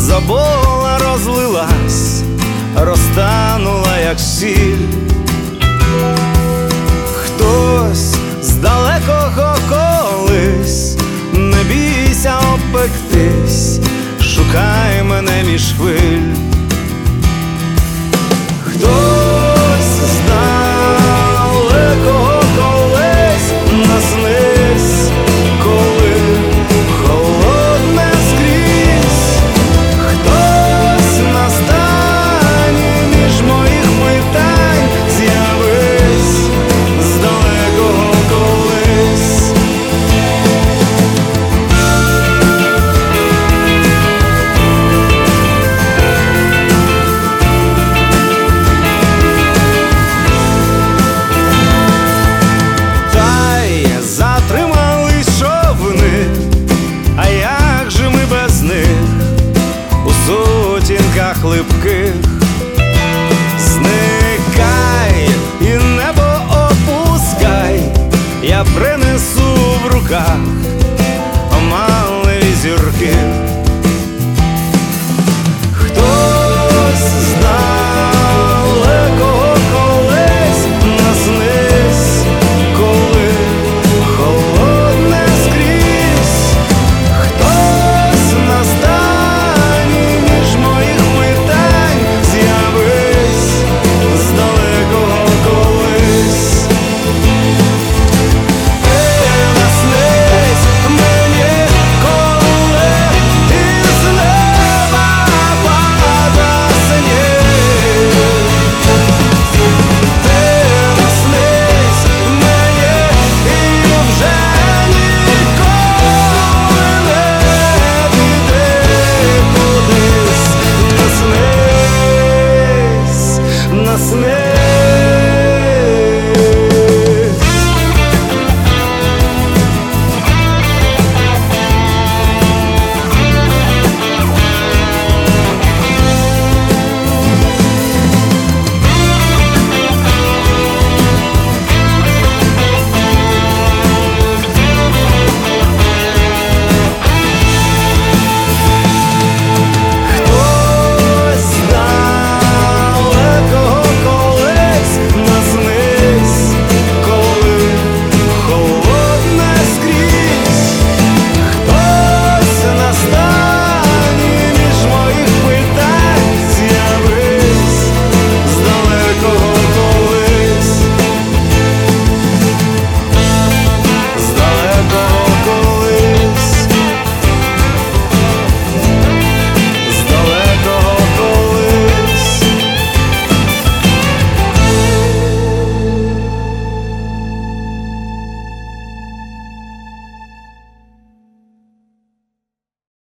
забола розлилась, розтанула, як сіль, хтось з далекого колись, не бійся, опектись, шукай мене між хвиль. Липких? Зникай і небо опускай, я принесу в руках оманливі зірки. morrer.